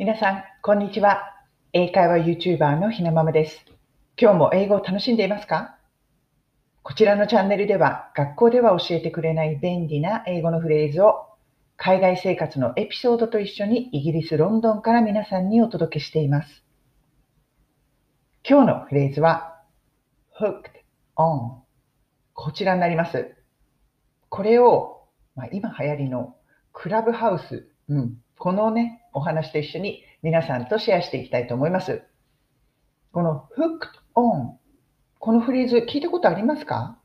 皆さん、こんにちは。英会話 YouTuber のひなままです。今日も英語を楽しんでいますか？こちらのチャンネルでは、学校では教えてくれない便利な英語のフレーズを、海外生活のエピソードと一緒にイギリス・ロンドンから皆さんにお届けしています。今日のフレーズは、hooked on こちらになります。これを、まあ、今流行りのクラブハウス、うん、このね、お話と一緒に皆さんとシェアしていきたいと思います。この hooked on このフレーズ聞いたことありますか？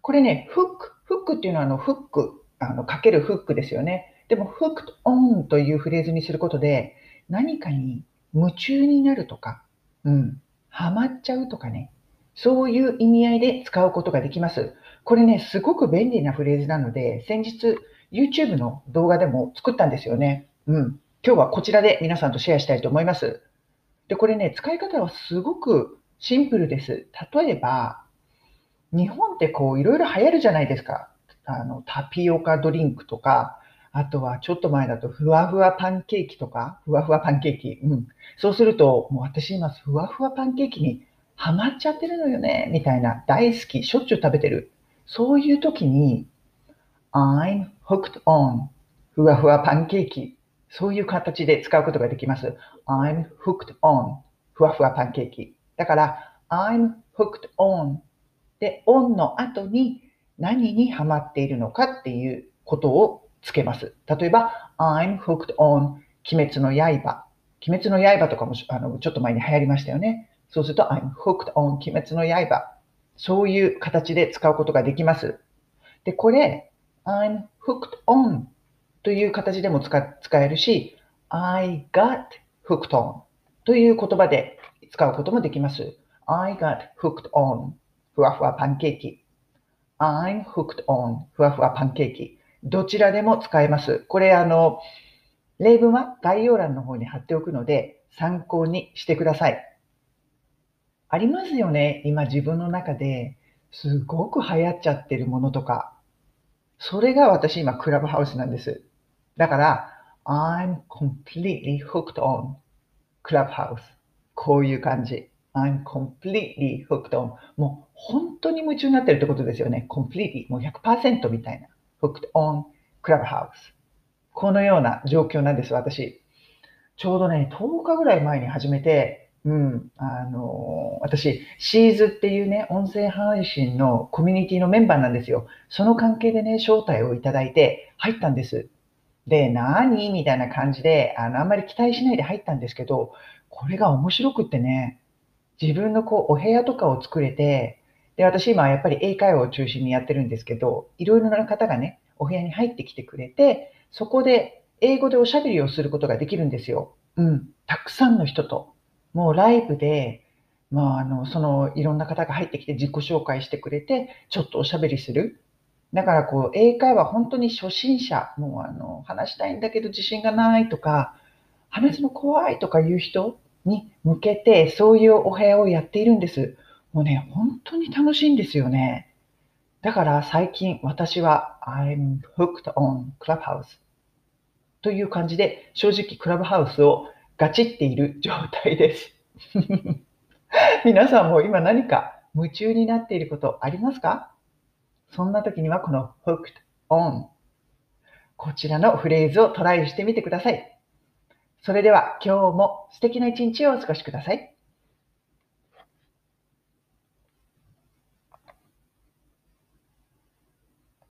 これね、フック、フックっていうのはあのフック、あのかけるフックですよね。でも hooked on というフレーズにすることで何かに夢中になるとか、うん、ハマっちゃうとかね、そういう意味合いで使うことができます。これね、すごく便利なフレーズなので、先日 YouTube の動画でも作ったんですよね。うん。今日はこちらで皆さんとシェアしたいと思います。で、これね、使い方はすごくシンプルです。例えば、日本ってこういろいろ流行るじゃないですか。あの、タピオカドリンクとか、あとはちょっと前だとふわふわパンケーキとか、ふわふわパンケーキ。うん。そうすると、もう私今ふわふわパンケーキにハマっちゃってるのよね、みたいな。大好き。しょっちゅう食べてる。そういう時に、I'm hooked on ふわふわパンケーキ。そういう形で使うことができます。I'm hooked on ふわふわパンケーキ。だから、I'm hooked on で、on の後に何にハマっているのかっていうことをつけます。例えば、I'm hooked on 鬼滅の刃。鬼滅の刃とかもあのちょっと前に流行りましたよね。そうすると、I'm hooked on 鬼滅の刃。そういう形で使うことができます。で、これ、I'm hooked on という形でも使使えるし、I got hooked on という言葉で使うこともできます。I got hooked on ふわふわパンケーキ。I'm hooked on ふわふわパンケーキ。どちらでも使えます。これあの、例文は概要欄の方に貼っておくので参考にしてください。ありますよね。今自分の中ですごく流行っちゃってるものとか、それが私今クラブハウスなんです。だから、I'm completely hooked on Clubhouse. こういう感じ。I'm completely hooked on. もう本当に夢中になってるってことですよね。completely. もう100%みたいな。hooked on Clubhouse. このような状況なんです、私。ちょうどね、10日ぐらい前に始めて、うん、あの、私、シーズっていうね、音声配信のコミュニティのメンバーなんですよ。その関係でね、招待をいただいて入ったんです。で、何？みたいな感じで、あの、あんまり期待しないで入ったんですけど、これが面白くってね、自分のこう、お部屋とかを作れて、で、私今やっぱり英会話を中心にやってるんですけど、いろいろな方がね、お部屋に入ってきてくれて、そこで英語でおしゃべりをすることができるんですよ。うん。たくさんの人と。もうライブで、まあ、あの、その、いろんな方が入ってきて自己紹介してくれて、ちょっとおしゃべりする。だから、こう、英会話本当に初心者、もう、あの、話したいんだけど自信がないとか、話すの怖いとかいう人に向けて、そういうお部屋をやっているんです。もうね、本当に楽しいんですよね。だから最近私は I'm hooked on Clubhouse という感じで正直クラブハウスをガチっている状態です。皆さんも今何か夢中になっていることありますか？そんな時にはこの hooked on こちらのフレーズをトライしてみてください。それでは今日も素敵な一日をお過ごしください。